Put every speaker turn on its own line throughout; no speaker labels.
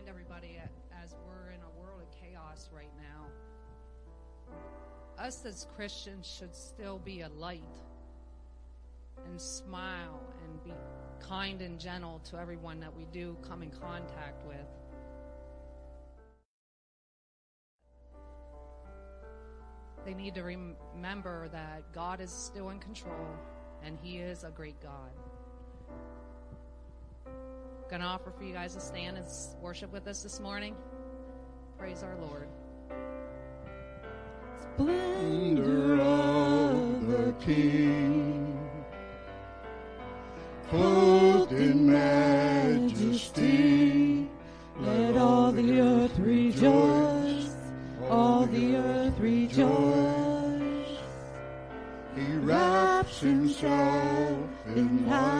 remind everybody as we're in a world of chaos right now, us as Christians should still be a light and smile and be kind and gentle to everyone that we do come in contact with. They need to remember that God is still in control and He is a great God. Gonna offer for you guys to stand and worship with us this morning. Praise our Lord.
Splendor of the King, clothed in majesty, let all the earth rejoice, all the earth rejoice. He wraps himself in light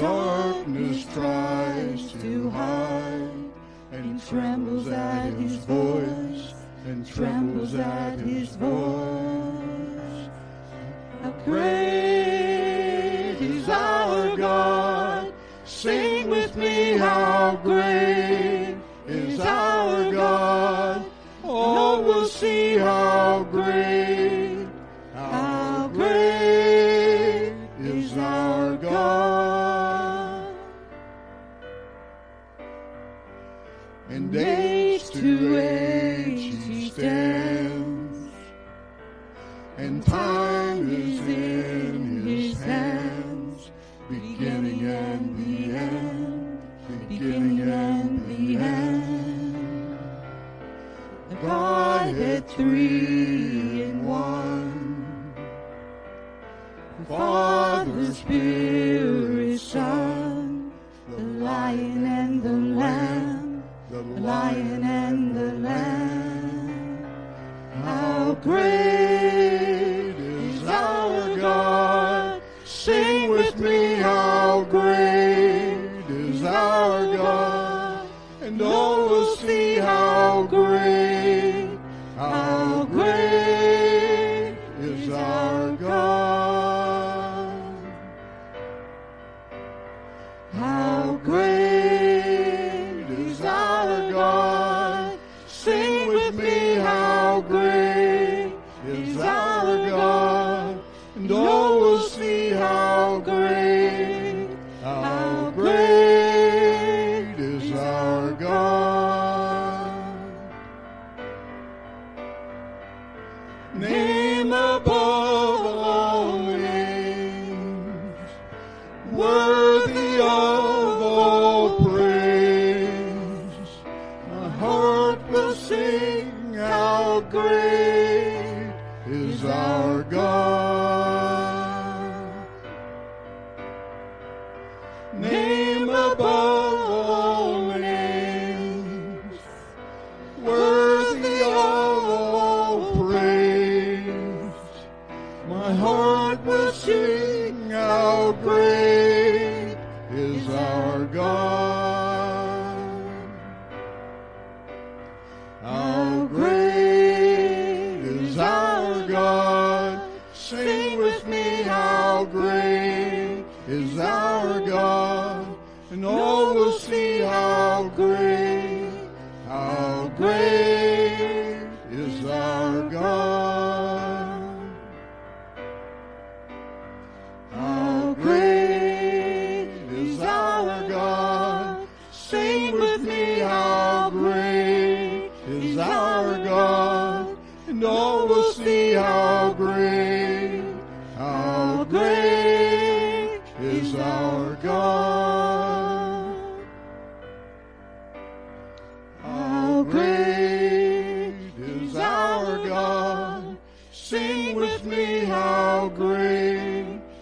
darkness tries to hide and trembles at his voice and trembles at his voice. How great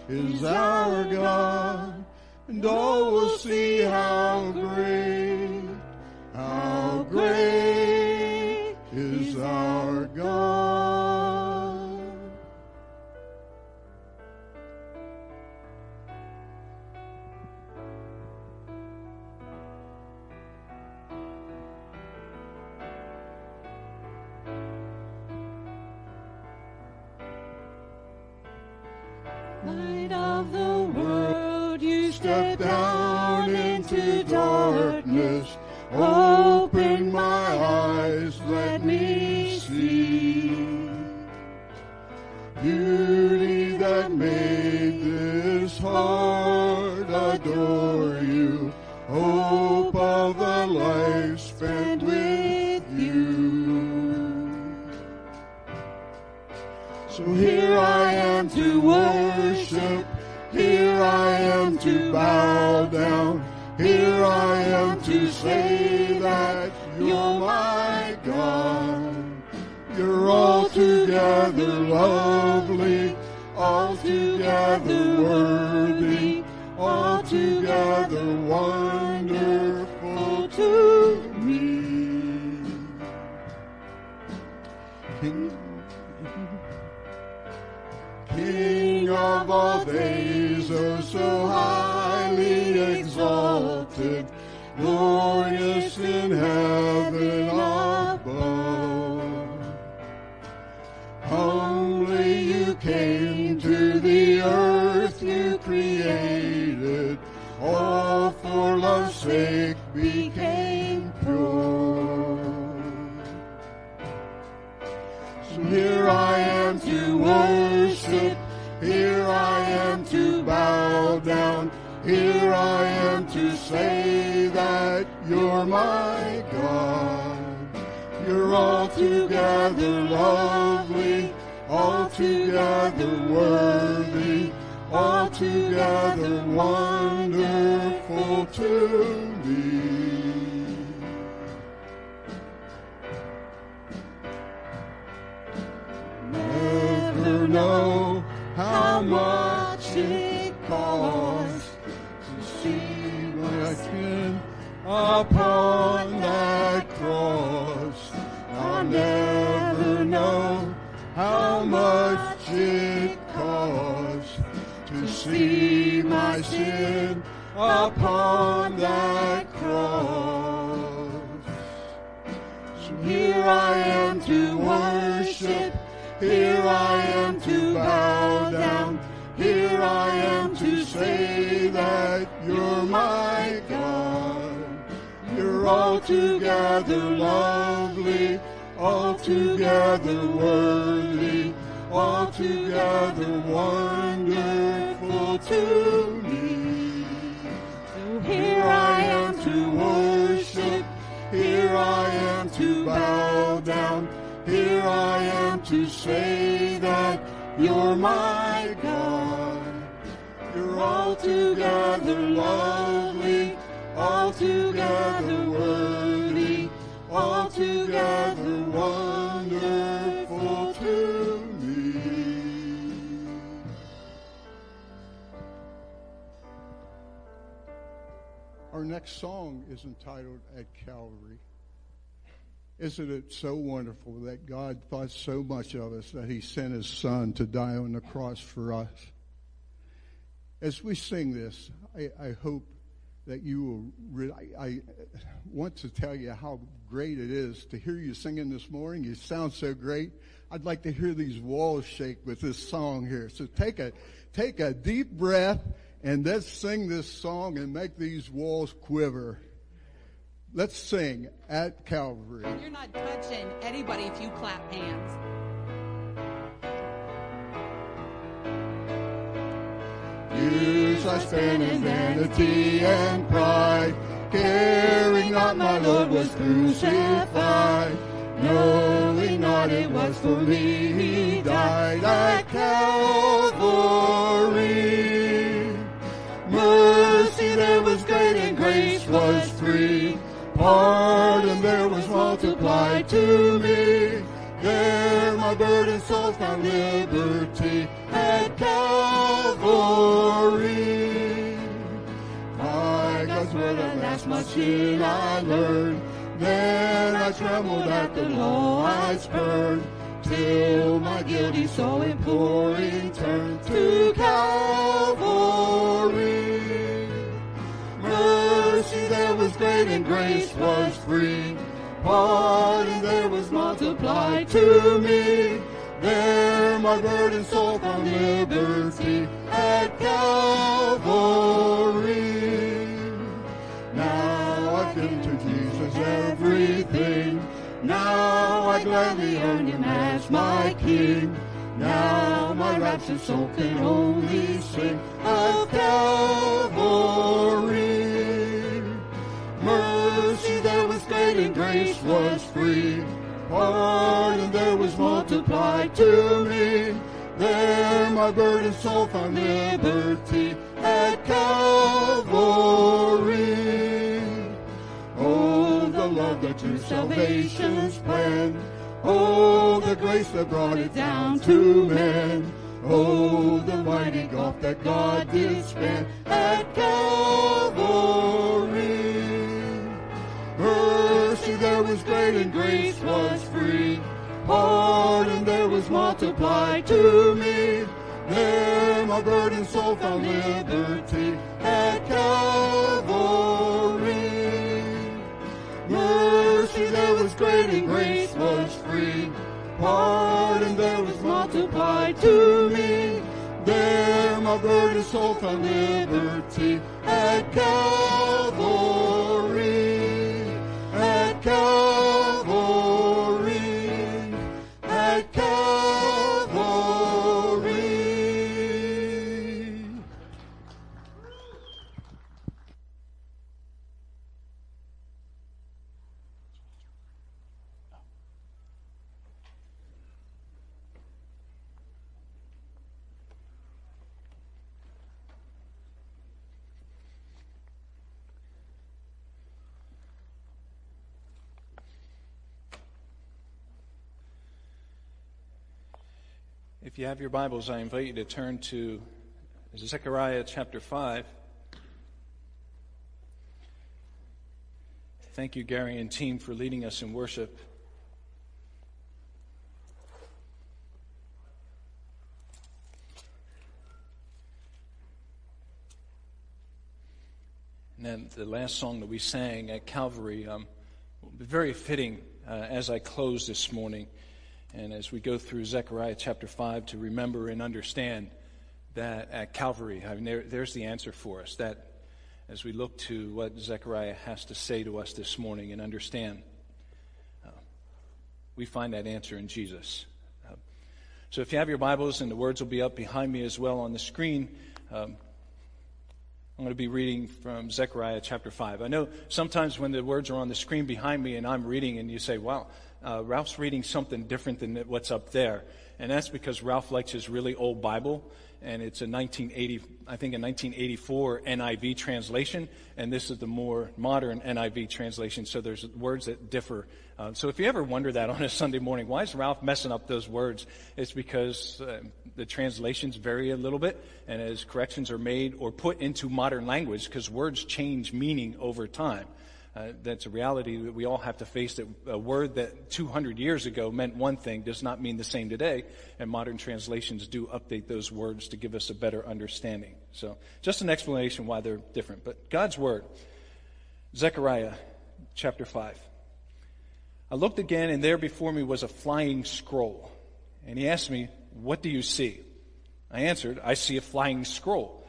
is our God. And oh, all will see how great, oh so highly say that you're my God. You're altogether lovely, altogether worthy, altogether wonderful to me. Never know how much upon that cross. I'll never know how much it cost to see my sin upon that cross. So here I am to worship, here I am to bow down, here I am to say that you're. You're altogether lovely, altogether worthy, All altogether wonderful to me. Here I am to worship, here I am to bow down, here I am to say that you're my God. You're altogether lovely, altogether worthy, altogether wonderful to me. Our next song is entitled At Calvary. Isn't it so wonderful that God thought so much of us that He sent His Son to die on the cross for us? As we sing this, I, I hope that you will. Re- I, want to tell you how great it is to hear you singing this morning. You sound so great. I'd like to hear these walls shake with this song here. So take a take a deep breath and let's sing this song and make these walls quiver. Let's sing at Calvary.
You're not touching anybody if you clap hands.
Years I spent in vanity and pride, caring not my Lord was crucified. Knowing not it was for me he died at Calvary. Mercy there was great and grace was free. Pardon there was multiplied to me. There my burdened soul found liberty at Calvary. By God's word at last much I learn. Then I trembled at the law I spurned. Till my guilty soul imploring turned to Calvary. Mercy there was great and grace was free body there was multiplied to me. There my burden soul for liberty at Calvary. Now I can to Jesus everything. Now I gladly own him as my king. Now my raptured soul can only sing of Calvary. And grace was free. Pardon there was multiplied to me. There my burdened soul found liberty at Calvary. Oh, the love that to salvation's plan. Oh, the grace that brought it down to men. Oh, the mighty gulf that God did span at Calvary. And grace was free. Pardon there was multiplied to me. There my burdened soul found liberty at Calvary. Mercy there was great and grace was free. Pardon there was multiplied to me. There my burdened soul found liberty at Calvary.
If you have your Bibles, I invite you to turn to Zechariah chapter 5. Thank you, Gary and team, for leading us in worship. And then the last song that we sang at Calvary um, will be very fitting uh, as I close this morning. And as we go through Zechariah chapter 5 to remember and understand that at Calvary, I mean, there, there's the answer for us. That as we look to what Zechariah has to say to us this morning and understand, uh, we find that answer in Jesus. Uh, so if you have your Bibles, and the words will be up behind me as well on the screen. Um, I'm going to be reading from Zechariah chapter 5. I know sometimes when the words are on the screen behind me and I'm reading, and you say, wow, uh, Ralph's reading something different than what's up there. And that's because Ralph likes his really old Bible, and it's a 1980, I think a 1984 NIV translation, and this is the more modern NIV translation, so there's words that differ. Uh, so if you ever wonder that on a Sunday morning, why is Ralph messing up those words? It's because uh, the translations vary a little bit, and as corrections are made or put into modern language, because words change meaning over time. Uh, that's a reality that we all have to face that a word that 200 years ago meant one thing does not mean the same today, and modern translations do update those words to give us a better understanding. So, just an explanation why they're different. But God's Word, Zechariah chapter 5. I looked again, and there before me was a flying scroll. And he asked me, What do you see? I answered, I see a flying scroll,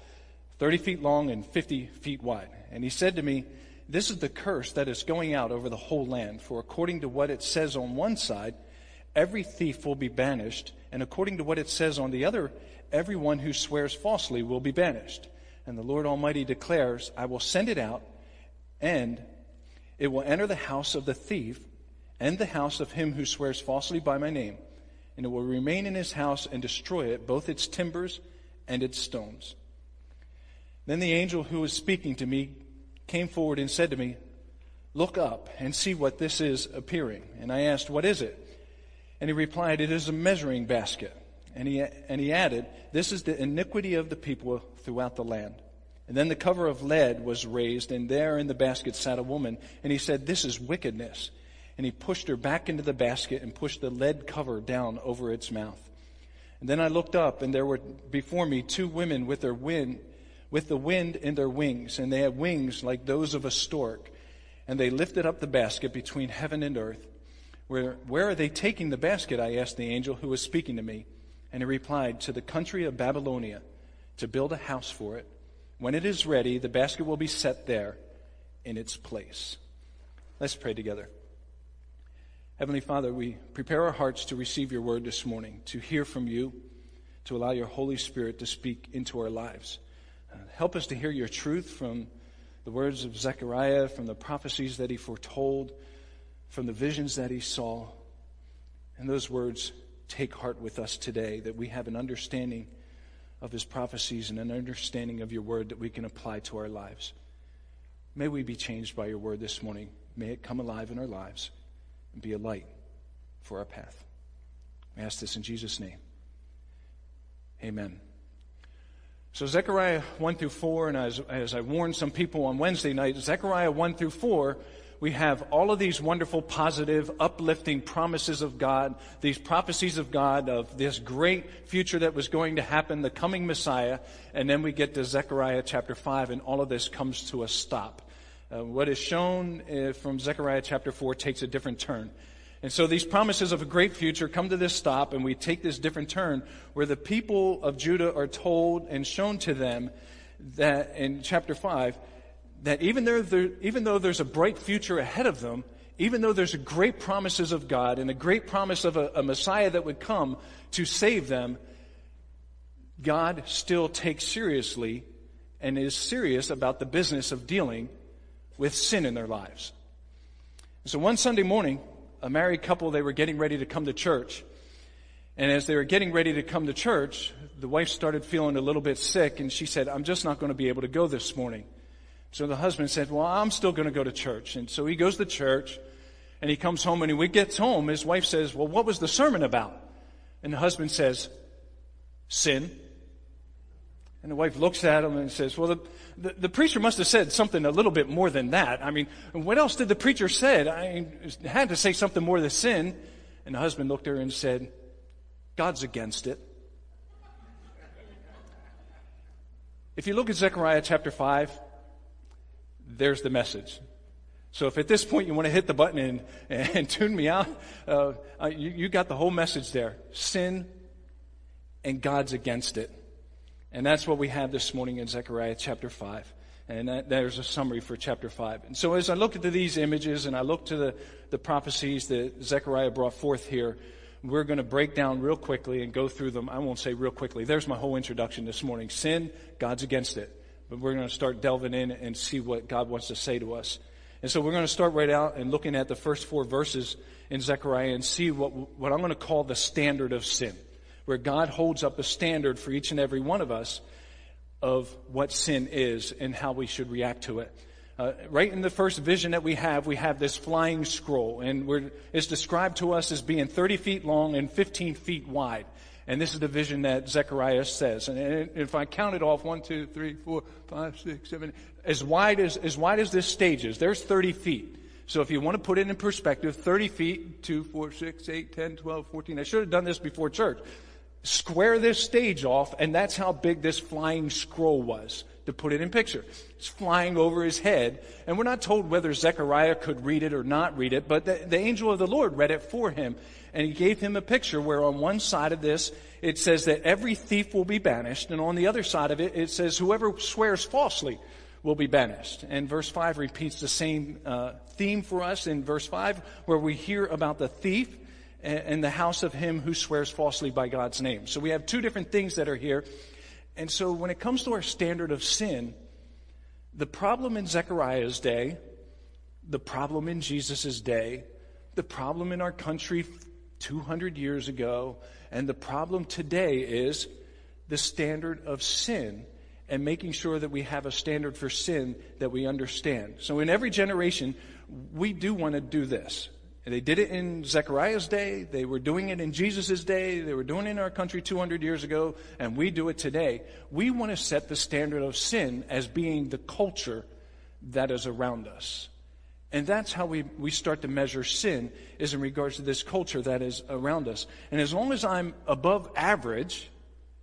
30 feet long and 50 feet wide. And he said to me, this is the curse that is going out over the whole land. For according to what it says on one side, every thief will be banished, and according to what it says on the other, everyone who swears falsely will be banished. And the Lord Almighty declares, I will send it out, and it will enter the house of the thief and the house of him who swears falsely by my name, and it will remain in his house and destroy it, both its timbers and its stones. Then the angel who was speaking to me came forward and said to me, Look up and see what this is appearing. And I asked, What is it? And he replied, It is a measuring basket. And he, and he added, This is the iniquity of the people throughout the land. And then the cover of lead was raised, and there in the basket sat a woman. And he said, This is wickedness. And he pushed her back into the basket and pushed the lead cover down over its mouth. And then I looked up, and there were before me two women with their wind, with the wind in their wings, and they had wings like those of a stork. And they lifted up the basket between heaven and earth. Where, where are they taking the basket? I asked the angel who was speaking to me. And he replied, To the country of Babylonia, to build a house for it. When it is ready, the basket will be set there in its place. Let's pray together. Heavenly Father, we prepare our hearts to receive your word this morning, to hear from you, to allow your Holy Spirit to speak into our lives. Help us to hear your truth from the words of Zechariah, from the prophecies that he foretold, from the visions that he saw. And those words take heart with us today, that we have an understanding of his prophecies and an understanding of your word that we can apply to our lives. May we be changed by your word this morning. May it come alive in our lives and be a light for our path. We ask this in Jesus' name. Amen. So, Zechariah 1 through 4, and as, as I warned some people on Wednesday night, Zechariah 1 through 4, we have all of these wonderful, positive, uplifting promises of God, these prophecies of God of this great future that was going to happen, the coming Messiah, and then we get to Zechariah chapter 5, and all of this comes to a stop. Uh, what is shown uh, from Zechariah chapter 4 takes a different turn. And so these promises of a great future come to this stop, and we take this different turn where the people of Judah are told and shown to them that in chapter 5 that even though, there, even though there's a bright future ahead of them, even though there's great promises of God and a great promise of a, a Messiah that would come to save them, God still takes seriously and is serious about the business of dealing with sin in their lives. So one Sunday morning, a married couple, they were getting ready to come to church. And as they were getting ready to come to church, the wife started feeling a little bit sick and she said, I'm just not going to be able to go this morning. So the husband said, well, I'm still going to go to church. And so he goes to church and he comes home and when he gets home, his wife says, well, what was the sermon about? And the husband says, sin. And the wife looks at him and says, well, the, the, the, preacher must have said something a little bit more than that. I mean, what else did the preacher say? I had to say something more than sin. And the husband looked at her and said, God's against it. If you look at Zechariah chapter 5, there's the message. So if at this point you want to hit the button and, and tune me out, uh, uh, you, you got the whole message there. Sin and God's against it. And that's what we have this morning in Zechariah chapter 5. And that, there's a summary for chapter 5. And so as I look at these images and I look to the, the prophecies that Zechariah brought forth here, we're going to break down real quickly and go through them. I won't say real quickly. There's my whole introduction this morning. Sin, God's against it. But we're going to start delving in and see what God wants to say to us. And so we're going to start right out and looking at the first four verses in Zechariah and see what, what I'm going to call the standard of sin where God holds up a standard for each and every one of us of what sin is and how we should react to it. Uh, right in the first vision that we have, we have this flying scroll, and it's described to us as being 30 feet long and 15 feet wide. And this is the vision that Zechariah says. And if I count it off, one, two, three, four, five, six, seven, as wide as, as wide as this stage is, there's 30 feet. So if you want to put it in perspective, 30 feet, 2, 4, 6, 8, 10, 12, 14. I should have done this before church square this stage off, and that's how big this flying scroll was, to put it in picture. It's flying over his head, and we're not told whether Zechariah could read it or not read it, but the, the angel of the Lord read it for him, and he gave him a picture where on one side of this, it says that every thief will be banished, and on the other side of it, it says whoever swears falsely will be banished. And verse 5 repeats the same uh, theme for us in verse 5, where we hear about the thief in the house of him who swears falsely by God's name. So we have two different things that are here. And so when it comes to our standard of sin, the problem in Zechariah's day, the problem in Jesus' day, the problem in our country 200 years ago, and the problem today is the standard of sin and making sure that we have a standard for sin that we understand. So in every generation, we do want to do this. They did it in Zechariah's day. They were doing it in Jesus' day. They were doing it in our country 200 years ago. And we do it today. We want to set the standard of sin as being the culture that is around us. And that's how we, we start to measure sin is in regards to this culture that is around us. And as long as I'm above average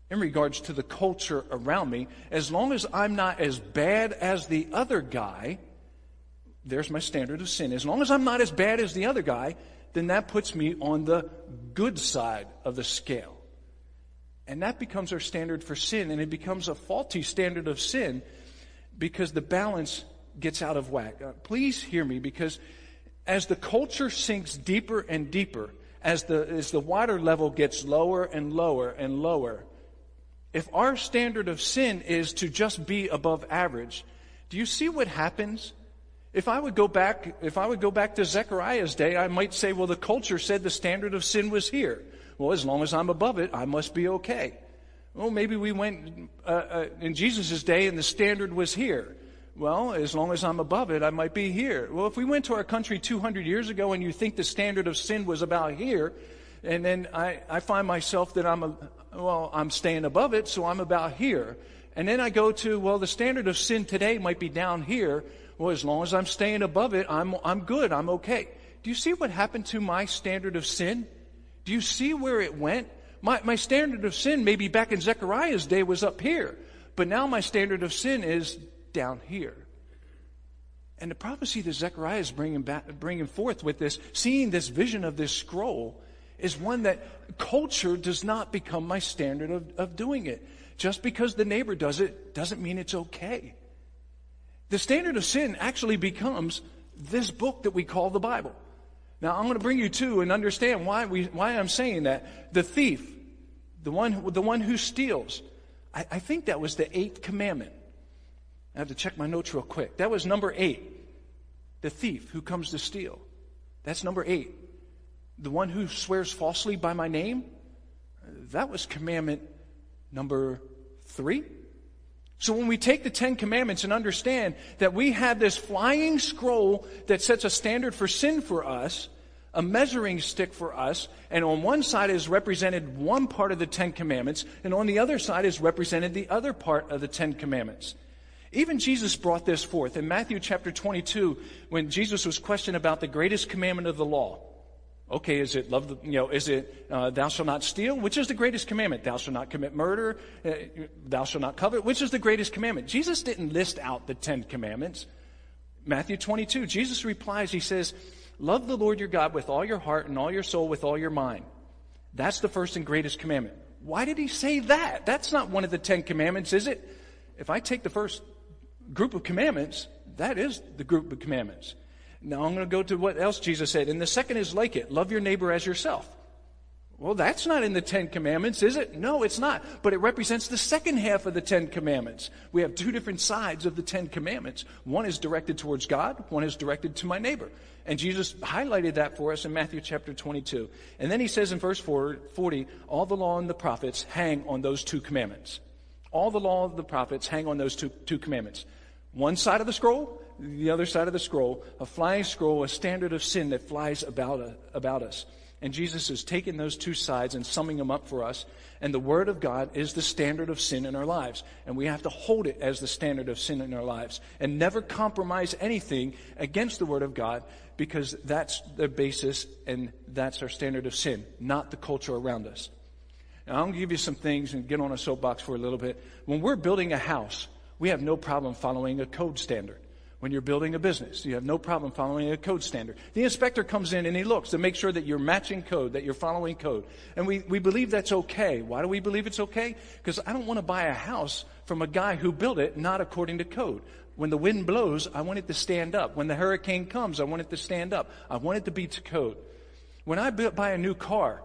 in regards to the culture around me, as long as I'm not as bad as the other guy, there's my standard of sin. As long as I'm not as bad as the other guy, then that puts me on the good side of the scale. And that becomes our standard for sin, and it becomes a faulty standard of sin because the balance gets out of whack. Uh, please hear me because as the culture sinks deeper and deeper, as the, as the water level gets lower and lower and lower, if our standard of sin is to just be above average, do you see what happens? If I would go back, if I would go back to Zechariah's day, I might say, well, the culture said the standard of sin was here. Well, as long as I'm above it, I must be okay. Well, maybe we went uh, uh, in Jesus' day and the standard was here. Well, as long as I'm above it, I might be here. Well, if we went to our country 200 years ago and you think the standard of sin was about here, and then I, I find myself that I'm, a, well, I'm staying above it, so I'm about here. And then I go to, well, the standard of sin today might be down here. Well, as long as I'm staying above it, I'm, I'm good, I'm okay. Do you see what happened to my standard of sin? Do you see where it went? My, my standard of sin, maybe back in Zechariah's day, was up here. But now my standard of sin is down here. And the prophecy that Zechariah is bringing, back, bringing forth with this, seeing this vision of this scroll, is one that culture does not become my standard of, of doing it. Just because the neighbor does it doesn't mean it's okay. The standard of sin actually becomes this book that we call the Bible. Now, I'm going to bring you to and understand why, we, why I'm saying that. The thief, the one, the one who steals, I, I think that was the eighth commandment. I have to check my notes real quick. That was number eight. The thief who comes to steal. That's number eight. The one who swears falsely by my name. That was commandment number three. So when we take the Ten Commandments and understand that we have this flying scroll that sets a standard for sin for us, a measuring stick for us, and on one side is represented one part of the Ten Commandments, and on the other side is represented the other part of the Ten Commandments. Even Jesus brought this forth in Matthew chapter 22 when Jesus was questioned about the greatest commandment of the law. Okay, is it love? The, you know, is it uh, thou shalt not steal? Which is the greatest commandment? Thou shalt not commit murder. Uh, thou shalt not covet. Which is the greatest commandment? Jesus didn't list out the Ten Commandments. Matthew 22, Jesus replies. He says, "Love the Lord your God with all your heart and all your soul with all your mind." That's the first and greatest commandment. Why did he say that? That's not one of the Ten Commandments, is it? If I take the first group of commandments, that is the group of commandments. Now I'm going to go to what else Jesus said. And the second is like it love your neighbor as yourself. Well, that's not in the Ten Commandments, is it? No, it's not. But it represents the second half of the Ten Commandments. We have two different sides of the Ten Commandments. One is directed towards God, one is directed to my neighbor. And Jesus highlighted that for us in Matthew chapter 22. And then he says in verse 40, all the law and the prophets hang on those two commandments. All the law of the prophets hang on those two, two commandments. One side of the scroll, the other side of the scroll, a flying scroll, a standard of sin that flies about, uh, about us. And Jesus has taken those two sides and summing them up for us. And the Word of God is the standard of sin in our lives. And we have to hold it as the standard of sin in our lives and never compromise anything against the Word of God because that's the basis and that's our standard of sin, not the culture around us. Now, I'm going to give you some things and get on a soapbox for a little bit. When we're building a house, we have no problem following a code standard. When you're building a business, you have no problem following a code standard. The inspector comes in and he looks to make sure that you're matching code, that you're following code. And we, we believe that's okay. Why do we believe it's okay? Because I don't want to buy a house from a guy who built it not according to code. When the wind blows, I want it to stand up. When the hurricane comes, I want it to stand up. I want it to be to code. When I buy a new car,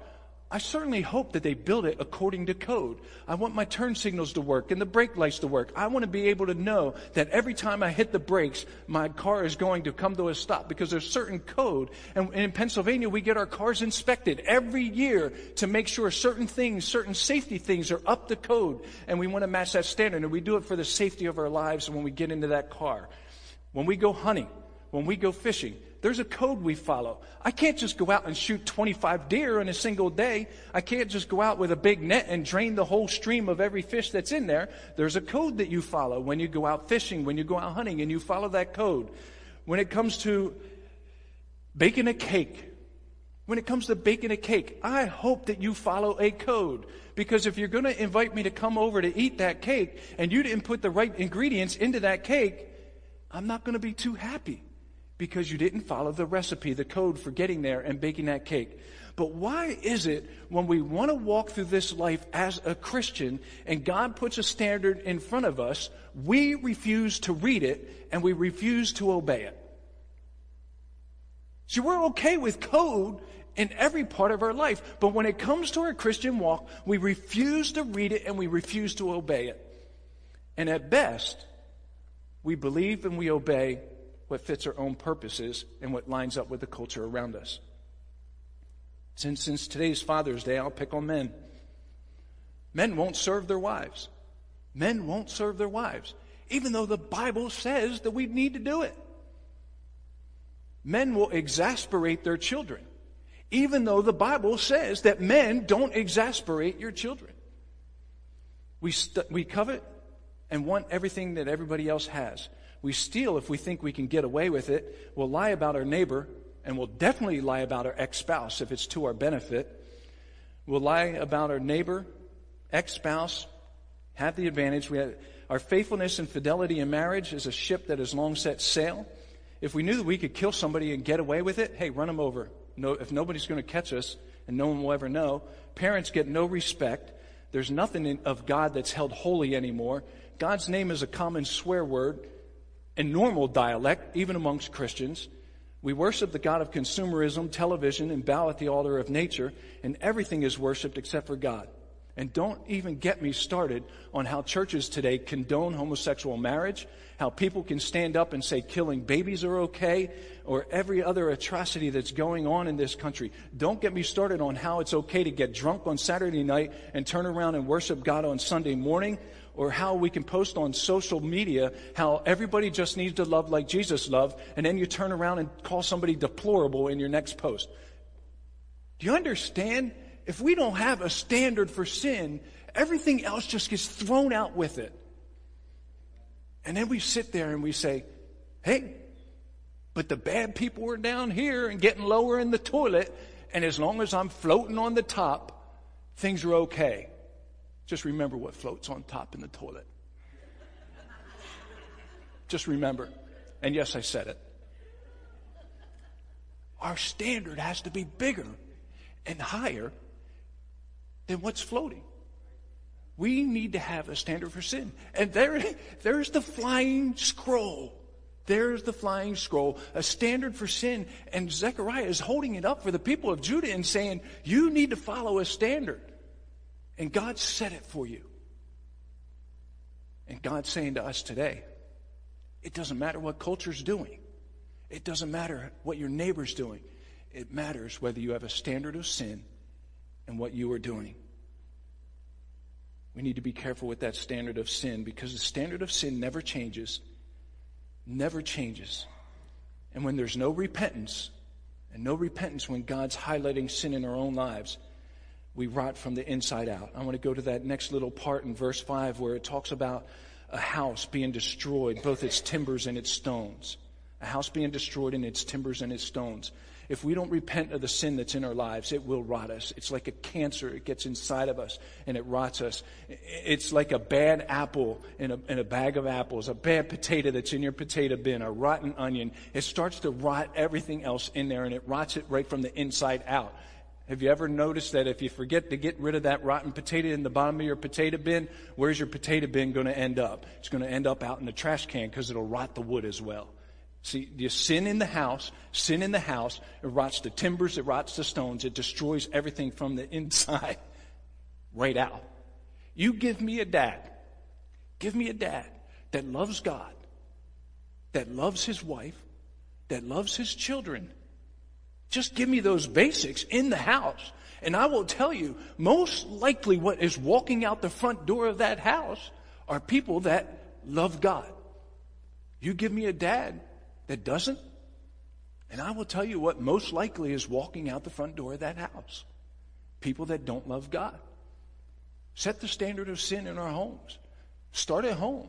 I certainly hope that they build it according to code. I want my turn signals to work and the brake lights to work. I want to be able to know that every time I hit the brakes, my car is going to come to a stop because there's certain code. And in Pennsylvania, we get our cars inspected every year to make sure certain things, certain safety things are up to code. And we want to match that standard. And we do it for the safety of our lives when we get into that car. When we go hunting, when we go fishing, there's a code we follow. I can't just go out and shoot 25 deer in a single day. I can't just go out with a big net and drain the whole stream of every fish that's in there. There's a code that you follow when you go out fishing, when you go out hunting, and you follow that code. When it comes to baking a cake, when it comes to baking a cake, I hope that you follow a code. Because if you're going to invite me to come over to eat that cake and you didn't put the right ingredients into that cake, I'm not going to be too happy because you didn't follow the recipe, the code for getting there and baking that cake. But why is it when we want to walk through this life as a Christian and God puts a standard in front of us, we refuse to read it and we refuse to obey it? See, we're okay with code in every part of our life, but when it comes to our Christian walk, we refuse to read it and we refuse to obey it. And at best, we believe and we obey what fits our own purposes and what lines up with the culture around us. Since, since today's Father's Day, I'll pick on men. Men won't serve their wives. Men won't serve their wives, even though the Bible says that we need to do it. Men will exasperate their children, even though the Bible says that men don't exasperate your children. We, st- we covet and want everything that everybody else has. We steal if we think we can get away with it. We'll lie about our neighbor, and we'll definitely lie about our ex spouse if it's to our benefit. We'll lie about our neighbor, ex spouse, have the advantage. We have, our faithfulness and fidelity in marriage is a ship that has long set sail. If we knew that we could kill somebody and get away with it, hey, run them over. No, if nobody's going to catch us, and no one will ever know, parents get no respect. There's nothing in, of God that's held holy anymore. God's name is a common swear word in normal dialect, even amongst Christians. We worship the God of consumerism, television, and bow at the altar of nature, and everything is worshiped except for God. And don't even get me started on how churches today condone homosexual marriage, how people can stand up and say killing babies are okay, or every other atrocity that's going on in this country. Don't get me started on how it's okay to get drunk on Saturday night and turn around and worship God on Sunday morning, or how we can post on social media how everybody just needs to love like Jesus loved, and then you turn around and call somebody deplorable in your next post. Do you understand? If we don't have a standard for sin, everything else just gets thrown out with it. And then we sit there and we say, hey, but the bad people are down here and getting lower in the toilet, and as long as I'm floating on the top, things are okay. Just remember what floats on top in the toilet. Just remember. And yes, I said it. Our standard has to be bigger and higher than what's floating. We need to have a standard for sin. And there, there's the flying scroll. There's the flying scroll, a standard for sin. And Zechariah is holding it up for the people of Judah and saying, You need to follow a standard. And God set it for you. And God's saying to us today, it doesn't matter what culture's doing. It doesn't matter what your neighbor's doing. It matters whether you have a standard of sin and what you are doing. We need to be careful with that standard of sin because the standard of sin never changes. Never changes. And when there's no repentance, and no repentance when God's highlighting sin in our own lives, we rot from the inside out. I want to go to that next little part in verse 5 where it talks about a house being destroyed, both its timbers and its stones. A house being destroyed in its timbers and its stones. If we don't repent of the sin that's in our lives, it will rot us. It's like a cancer. It gets inside of us and it rots us. It's like a bad apple in a, in a bag of apples, a bad potato that's in your potato bin, a rotten onion. It starts to rot everything else in there and it rots it right from the inside out. Have you ever noticed that if you forget to get rid of that rotten potato in the bottom of your potato bin, where's your potato bin going to end up? It's going to end up out in the trash can because it'll rot the wood as well. See, you sin in the house, sin in the house, it rots the timbers, it rots the stones, it destroys everything from the inside right out. You give me a dad, give me a dad that loves God, that loves his wife, that loves his children, just give me those basics in the house. And I will tell you, most likely what is walking out the front door of that house are people that love God. You give me a dad that doesn't, and I will tell you what most likely is walking out the front door of that house. People that don't love God. Set the standard of sin in our homes. Start at home.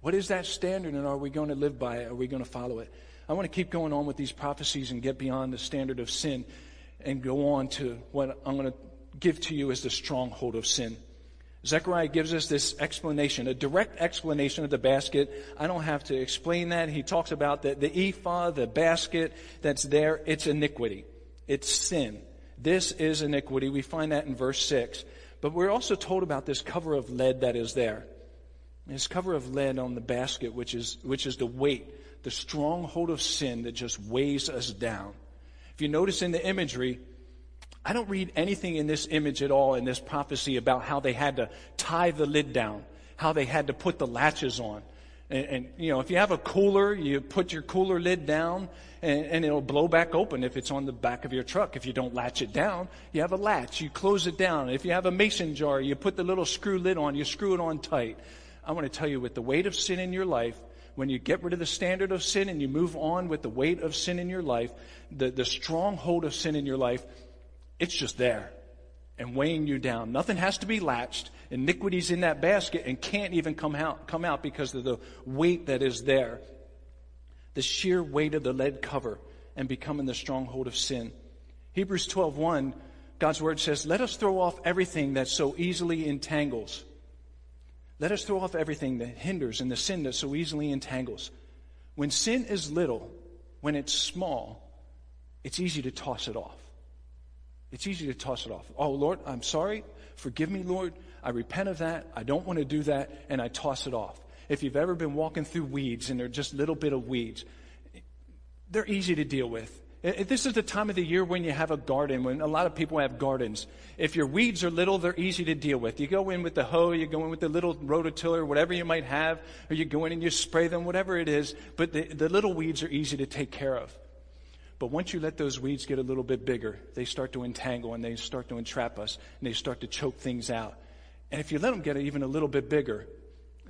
What is that standard and are we going to live by it? Are we going to follow it? I want to keep going on with these prophecies and get beyond the standard of sin and go on to what I'm going to give to you as the stronghold of sin. Zechariah gives us this explanation, a direct explanation of the basket. I don't have to explain that. He talks about the, the ephah, the basket that's there. It's iniquity. It's sin. This is iniquity. We find that in verse 6. But we're also told about this cover of lead that is there. This cover of lead on the basket, which is, which is the weight the stronghold of sin that just weighs us down. If you notice in the imagery, I don't read anything in this image at all in this prophecy about how they had to tie the lid down, how they had to put the latches on. And, and, you know, if you have a cooler, you put your cooler lid down and, and, it'll blow back open if it's on the back of your truck. If you don't latch it down, you have a latch, you close it down. If you have a mason jar, you put the little screw lid on, you screw it on tight. I want to tell you, with the weight of sin in your life, when you get rid of the standard of sin and you move on with the weight of sin in your life, the, the stronghold of sin in your life, it's just there and weighing you down. Nothing has to be latched. Iniquity's in that basket and can't even come out, come out because of the weight that is there. The sheer weight of the lead cover and becoming the stronghold of sin. Hebrews 12:1, God's word says, "Let us throw off everything that so easily entangles." Let us throw off everything that hinders and the sin that so easily entangles. When sin is little, when it's small, it's easy to toss it off. It's easy to toss it off. Oh, Lord, I'm sorry. Forgive me, Lord. I repent of that. I don't want to do that. And I toss it off. If you've ever been walking through weeds and they're just little bit of weeds, they're easy to deal with. This is the time of the year when you have a garden, when a lot of people have gardens. If your weeds are little, they're easy to deal with. You go in with the hoe, you go in with the little rototiller, whatever you might have, or you go in and you spray them, whatever it is. But the, the little weeds are easy to take care of. But once you let those weeds get a little bit bigger, they start to entangle and they start to entrap us and they start to choke things out. And if you let them get even a little bit bigger,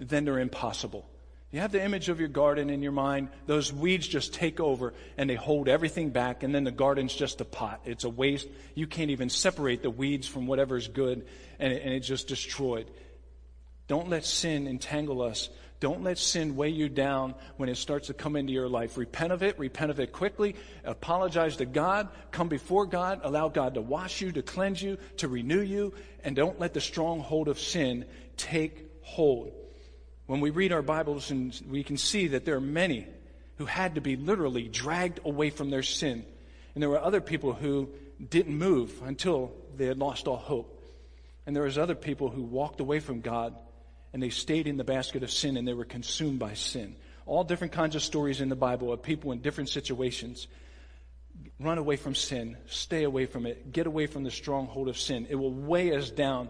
then they're impossible. You have the image of your garden in your mind. Those weeds just take over and they hold everything back, and then the garden's just a pot. It's a waste. You can't even separate the weeds from whatever's good, and, it, and it's just destroyed. Don't let sin entangle us don't let sin weigh you down when it starts to come into your life. Repent of it, repent of it quickly, apologize to God, come before God, allow God to wash you, to cleanse you, to renew you, and don't let the stronghold of sin take hold. When we read our Bibles and we can see that there are many who had to be literally dragged away from their sin. And there were other people who didn't move until they had lost all hope. And there was other people who walked away from God and they stayed in the basket of sin and they were consumed by sin. All different kinds of stories in the Bible of people in different situations. Run away from sin. Stay away from it. Get away from the stronghold of sin. It will weigh us down.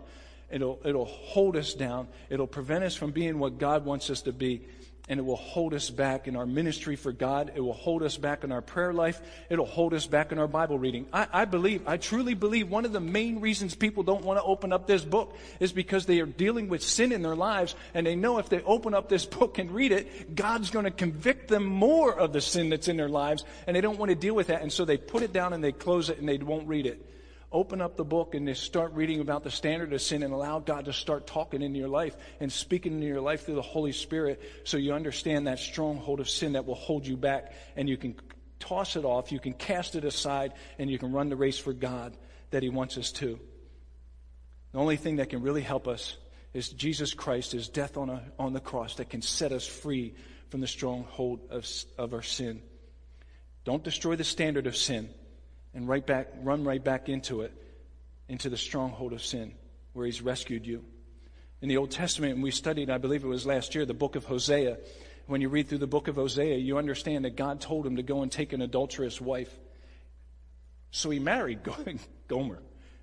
It'll, it'll hold us down. It'll prevent us from being what God wants us to be and it will hold us back in our ministry for God. It will hold us back in our prayer life. It'll hold us back in our Bible reading. I, I, believe, I truly believe one of the main reasons people don't want to open up this book is because they are dealing with sin in their lives and they know if they open up this book and read it, God's going to convict them more of the sin that's in their lives and they don't want to deal with that. And so they put it down and they close it and they won't read it open up the book and just start reading about the standard of sin and allow God to start talking into your life and speaking into your life through the Holy Spirit so you understand that stronghold of sin that will hold you back and you can toss it off, you can cast it aside, and you can run the race for God that He wants us to. The only thing that can really help us is Jesus Christ, His death on, a, on the cross that can set us free from the stronghold of, of our sin. Don't destroy the standard of sin and right back, run right back into it, into the stronghold of sin where he's rescued you. In the Old Testament, and we studied, I believe it was last year, the book of Hosea. When you read through the book of Hosea, you understand that God told him to go and take an adulterous wife. So he married Gomer.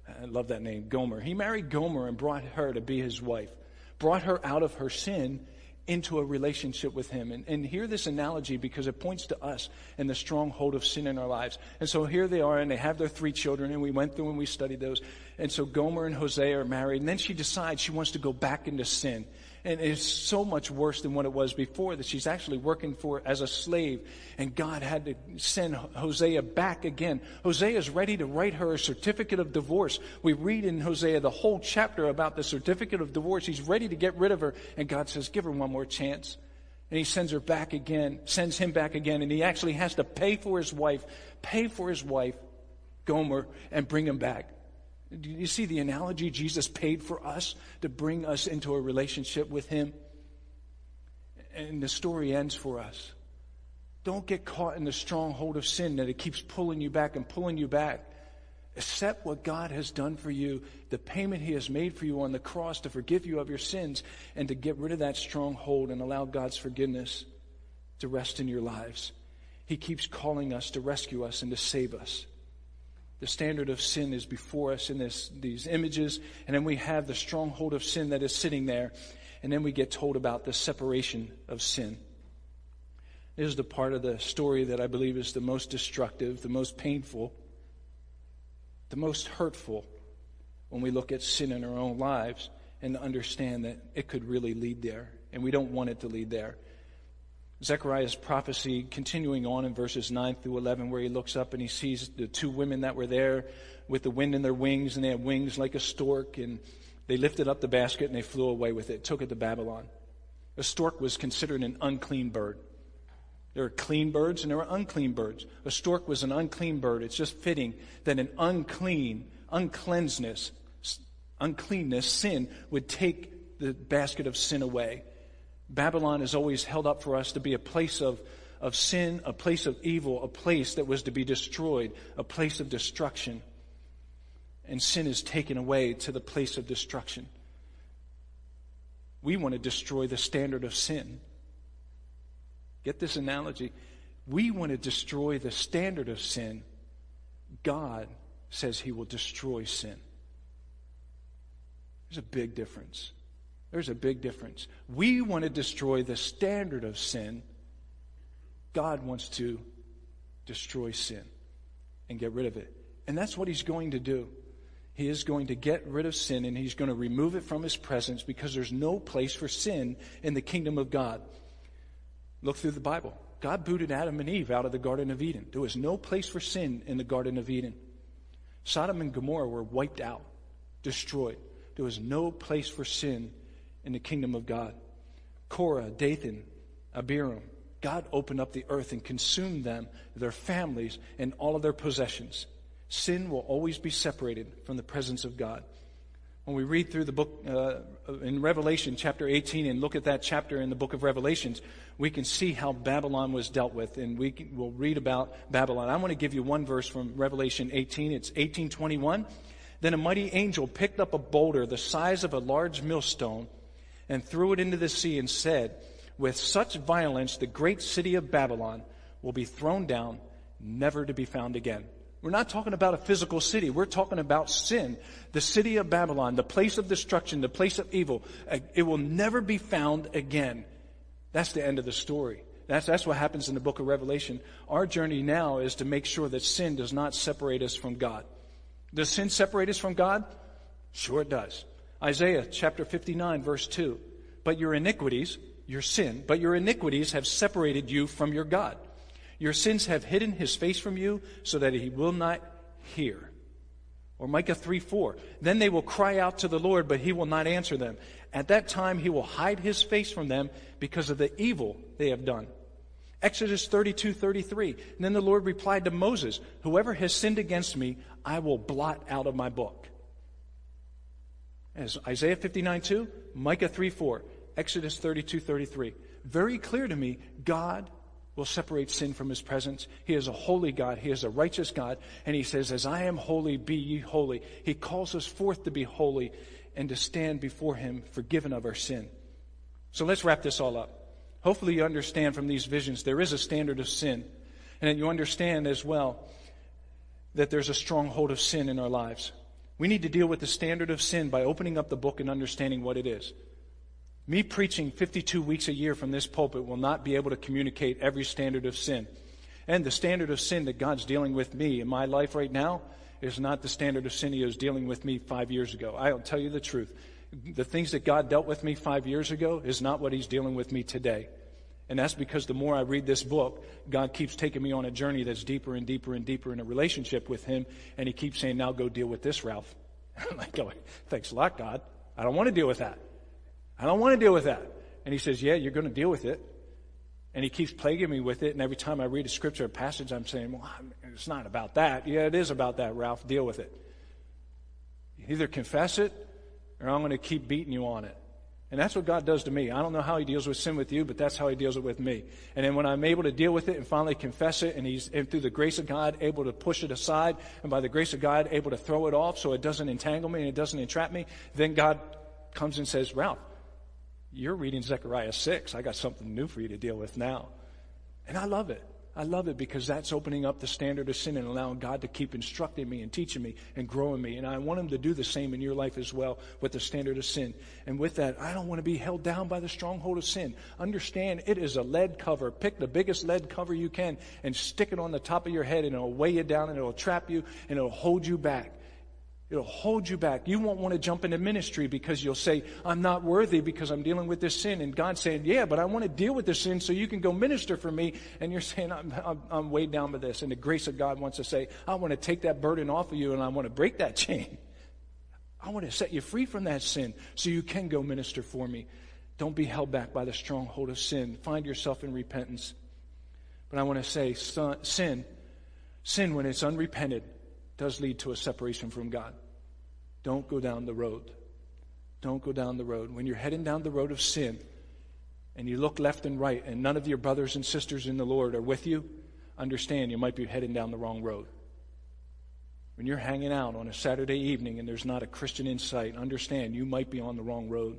I love that name, Gomer. He married Gomer and brought her to be his wife, brought her out of her sin into a relationship with Him. And, and hear this analogy because it points to us and the stronghold of sin in our lives. And so here they are, and they have their three children, and we went through and we studied those. And so Gomer and Hosea are married, and then she decides she wants to go back into sin and it's so much worse than what it was before that she's actually working for as a slave. And god had to send hosea back again. Hosea is ready to write her a certificate of divorce. We read in hosea the whole chapter about the certificate of divorce. He's ready to get rid of her. And god says give her one more chance. And he sends her back again sends him back again. And he actually has to pay for his wife pay for his wife gomer and bring him back do you see the analogy? Jesus paid for us to bring us into a relationship with Him. And the story ends for us. Don't get caught in the stronghold of sin that it keeps pulling you back and pulling you back. Accept what God has done for you, the payment He has made for you on the cross to forgive you of your sins and to get rid of that stronghold and allow God's forgiveness to rest in your lives. He keeps calling us to rescue us and to save us. The standard of sin is before us in this, these images, and then we have the stronghold of sin that is sitting there, and then we get told about the separation of sin. This is the part of the story that I believe is the most destructive, the most painful, the most hurtful when we look at sin in our own lives and understand that it could really lead there, and we don't want it to lead there. Zechariah's prophecy continuing on in verses 9 through 11, where he looks up and he sees the two women that were there with the wind in their wings, and they had wings like a stork, and they lifted up the basket and they flew away with it, took it to Babylon. A stork was considered an unclean bird. There are clean birds and there are unclean birds. A stork was an unclean bird. It's just fitting that an unclean, uncleanness, uncleanness, sin would take the basket of sin away. Babylon is always held up for us to be a place of, of sin, a place of evil, a place that was to be destroyed, a place of destruction. And sin is taken away to the place of destruction. We want to destroy the standard of sin. Get this analogy. We want to destroy the standard of sin. God says he will destroy sin. There's a big difference. There's a big difference. We want to destroy the standard of sin. God wants to destroy sin and get rid of it. And that's what he's going to do. He is going to get rid of sin and he's going to remove it from his presence because there's no place for sin in the kingdom of God. Look through the Bible. God booted Adam and Eve out of the Garden of Eden. There was no place for sin in the Garden of Eden. Sodom and Gomorrah were wiped out, destroyed. There was no place for sin in the kingdom of God. Korah, Dathan, Abiram, God opened up the earth and consumed them, their families, and all of their possessions. Sin will always be separated from the presence of God. When we read through the book uh, in Revelation chapter 18 and look at that chapter in the book of Revelations, we can see how Babylon was dealt with, and we can, will read about Babylon. I want to give you one verse from Revelation 18. It's 1821. Then a mighty angel picked up a boulder the size of a large millstone and threw it into the sea and said, With such violence, the great city of Babylon will be thrown down, never to be found again. We're not talking about a physical city. We're talking about sin. The city of Babylon, the place of destruction, the place of evil. Uh, it will never be found again. That's the end of the story. That's, that's what happens in the book of Revelation. Our journey now is to make sure that sin does not separate us from God. Does sin separate us from God? Sure it does. Isaiah chapter 59 verse 2. But your iniquities, your sin, but your iniquities have separated you from your God. Your sins have hidden his face from you so that he will not hear. Or Micah 3 4. Then they will cry out to the Lord, but he will not answer them. At that time he will hide his face from them because of the evil they have done. Exodus 32 33. And then the Lord replied to Moses, Whoever has sinned against me, I will blot out of my book. As Isaiah 59 2, Micah 3 4, Exodus 32 33. Very clear to me, God will separate sin from his presence. He is a holy God. He is a righteous God. And he says, As I am holy, be ye holy. He calls us forth to be holy and to stand before him forgiven of our sin. So let's wrap this all up. Hopefully, you understand from these visions there is a standard of sin. And that you understand as well that there's a stronghold of sin in our lives. We need to deal with the standard of sin by opening up the book and understanding what it is. Me preaching 52 weeks a year from this pulpit will not be able to communicate every standard of sin. And the standard of sin that God's dealing with me in my life right now is not the standard of sin He was dealing with me five years ago. I'll tell you the truth. The things that God dealt with me five years ago is not what He's dealing with me today. And that's because the more I read this book, God keeps taking me on a journey that's deeper and deeper and deeper in a relationship with Him. And He keeps saying, now go deal with this, Ralph. I'm like going, thanks a lot, God. I don't want to deal with that. I don't want to deal with that. And He says, yeah, you're going to deal with it. And He keeps plaguing me with it. And every time I read a scripture, a passage, I'm saying, well, it's not about that. Yeah, it is about that, Ralph. Deal with it. Either confess it or I'm going to keep beating you on it. And that's what God does to me. I don't know how He deals with sin with you, but that's how He deals it with me. And then when I'm able to deal with it and finally confess it, and He's and through the grace of God able to push it aside, and by the grace of God able to throw it off so it doesn't entangle me and it doesn't entrap me, then God comes and says, Ralph, you're reading Zechariah 6. I got something new for you to deal with now. And I love it. I love it because that's opening up the standard of sin and allowing God to keep instructing me and teaching me and growing me. And I want Him to do the same in your life as well with the standard of sin. And with that, I don't want to be held down by the stronghold of sin. Understand it is a lead cover. Pick the biggest lead cover you can and stick it on the top of your head and it'll weigh you down and it'll trap you and it'll hold you back. It'll hold you back. You won't want to jump into ministry because you'll say, I'm not worthy because I'm dealing with this sin. And God's saying, Yeah, but I want to deal with this sin so you can go minister for me. And you're saying, I'm, I'm, I'm weighed down by this. And the grace of God wants to say, I want to take that burden off of you and I want to break that chain. I want to set you free from that sin so you can go minister for me. Don't be held back by the stronghold of sin. Find yourself in repentance. But I want to say, sin, sin when it's unrepented, does lead to a separation from God. Don't go down the road. Don't go down the road. When you're heading down the road of sin and you look left and right and none of your brothers and sisters in the Lord are with you, understand you might be heading down the wrong road. When you're hanging out on a Saturday evening and there's not a Christian in sight, understand you might be on the wrong road.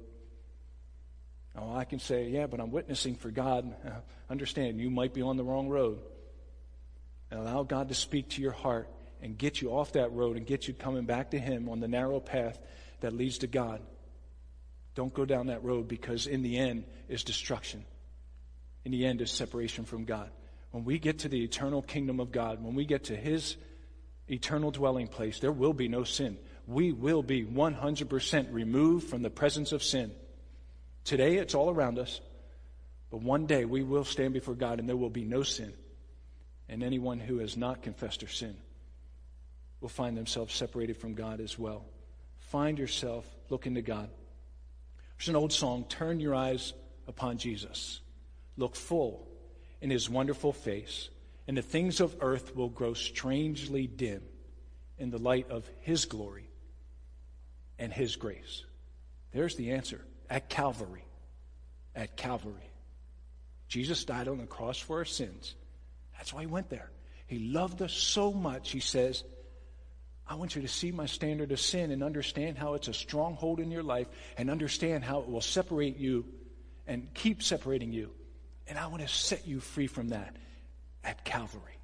Oh, I can say, yeah, but I'm witnessing for God. understand you might be on the wrong road. And allow God to speak to your heart and get you off that road and get you coming back to Him on the narrow path that leads to God. Don't go down that road because in the end is destruction. In the end is separation from God. When we get to the eternal kingdom of God, when we get to His eternal dwelling place, there will be no sin. We will be 100% removed from the presence of sin. Today it's all around us, but one day we will stand before God and there will be no sin. And anyone who has not confessed their sin will find themselves separated from God as well. Find yourself looking to God. There's an old song Turn your eyes upon Jesus. Look full in his wonderful face, and the things of earth will grow strangely dim in the light of his glory and his grace. There's the answer at Calvary. At Calvary. Jesus died on the cross for our sins. That's why he went there. He loved us so much, he says, I want you to see my standard of sin and understand how it's a stronghold in your life and understand how it will separate you and keep separating you. And I want to set you free from that at Calvary.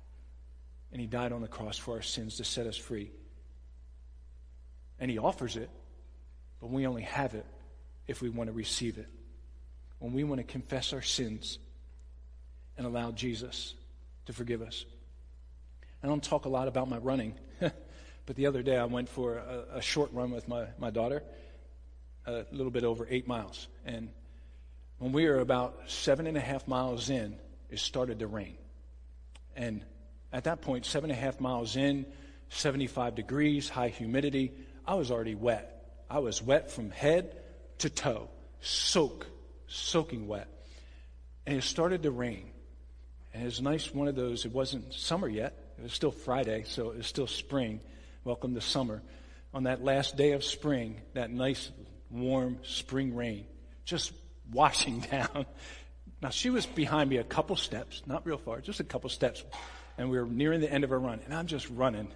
And He died on the cross for our sins to set us free. And He offers it, but we only have it if we want to receive it. When we want to confess our sins and allow Jesus to forgive us. I don't talk a lot about my running. But the other day I went for a, a short run with my, my daughter, a little bit over eight miles. And when we were about seven and a half miles in, it started to rain. And at that point, seven and a half miles in, 75 degrees, high humidity, I was already wet. I was wet from head to toe, soak, soaking wet. And it started to rain. And it was nice, one of those, it wasn't summer yet. It was still Friday, so it was still spring. Welcome to summer. On that last day of spring, that nice, warm spring rain, just washing down. Now, she was behind me a couple steps, not real far, just a couple steps. And we were nearing the end of our run. And I'm just running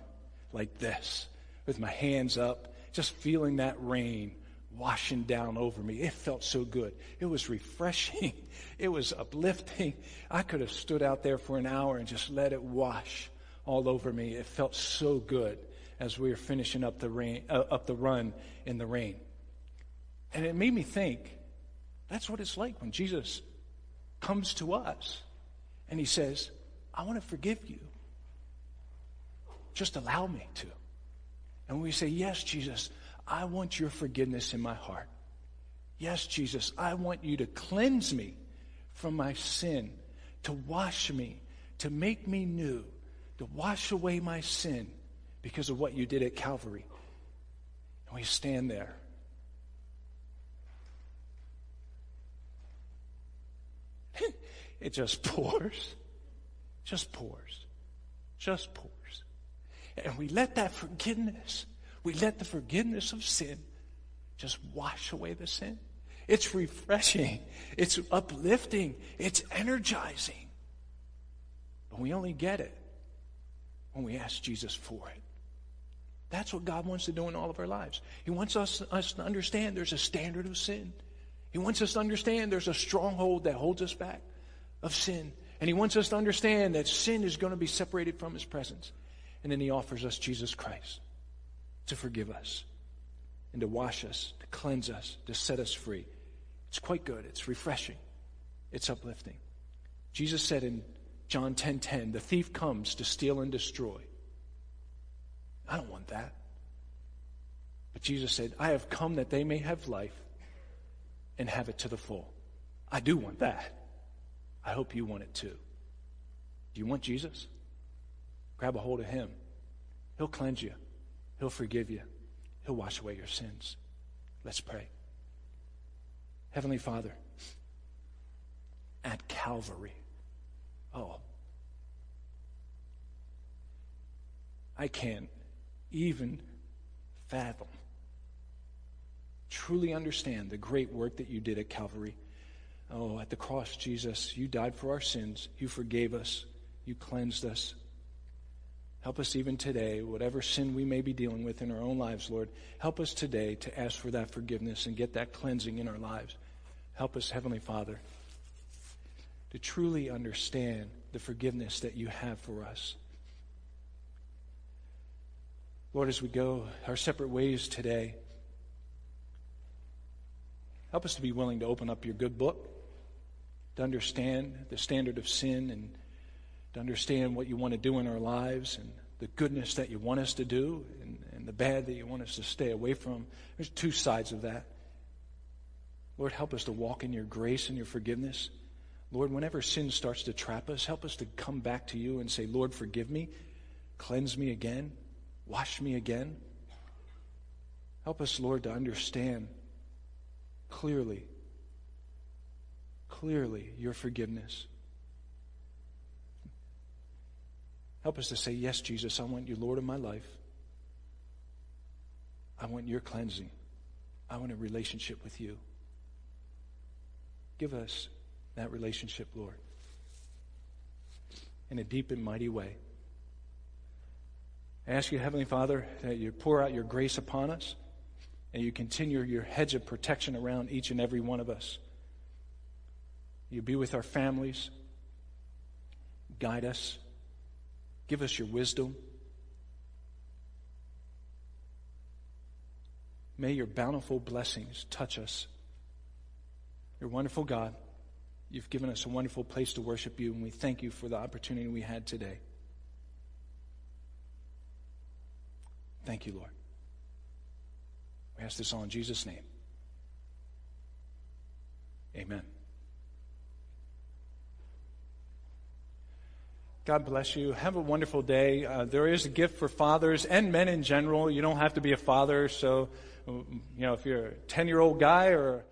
like this with my hands up, just feeling that rain washing down over me. It felt so good. It was refreshing. It was uplifting. I could have stood out there for an hour and just let it wash all over me. It felt so good as we were finishing up the, rain, uh, up the run in the rain. And it made me think that's what it's like when Jesus comes to us and he says, I want to forgive you. Just allow me to. And we say, Yes, Jesus, I want your forgiveness in my heart. Yes, Jesus, I want you to cleanse me from my sin, to wash me, to make me new, to wash away my sin because of what you did at Calvary. And we stand there. it just pours. Just pours. Just pours. And we let that forgiveness, we let the forgiveness of sin just wash away the sin. It's refreshing. It's uplifting. It's energizing. But we only get it when we ask Jesus for it. That's what God wants to do in all of our lives. He wants us, us to understand there's a standard of sin. He wants us to understand there's a stronghold that holds us back of sin. And He wants us to understand that sin is going to be separated from His presence. And then He offers us Jesus Christ to forgive us and to wash us, to cleanse us, to set us free. It's quite good. It's refreshing. It's uplifting. Jesus said in John 10:10, 10, 10, "The thief comes to steal and destroy." I don't want that. But Jesus said, "I have come that they may have life and have it to the full." I do want that. I hope you want it too. Do you want Jesus? Grab a hold of him. He'll cleanse you. He'll forgive you. He'll wash away your sins. Let's pray. Heavenly Father, at Calvary, oh, I can't even fathom, truly understand the great work that you did at Calvary. Oh, at the cross, Jesus, you died for our sins. You forgave us. You cleansed us. Help us even today, whatever sin we may be dealing with in our own lives, Lord, help us today to ask for that forgiveness and get that cleansing in our lives. Help us, Heavenly Father, to truly understand the forgiveness that you have for us. Lord, as we go our separate ways today, help us to be willing to open up your good book, to understand the standard of sin and to understand what you want to do in our lives and the goodness that you want us to do and, and the bad that you want us to stay away from. There's two sides of that. Lord, help us to walk in your grace and your forgiveness. Lord, whenever sin starts to trap us, help us to come back to you and say, Lord, forgive me, cleanse me again, wash me again. Help us, Lord, to understand clearly, clearly your forgiveness. Help us to say, Yes, Jesus, I want you, Lord of my life. I want your cleansing. I want a relationship with you. Give us that relationship, Lord, in a deep and mighty way. I ask you, Heavenly Father, that you pour out your grace upon us and you continue your hedge of protection around each and every one of us. You be with our families, guide us, Give us your wisdom. May your bountiful blessings touch us. You're wonderful God. You've given us a wonderful place to worship you, and we thank you for the opportunity we had today. Thank you, Lord. We ask this all in Jesus' name. Amen. God bless you. Have a wonderful day. Uh, there is a gift for fathers and men in general. You don't have to be a father. So, you know, if you're a 10 year old guy or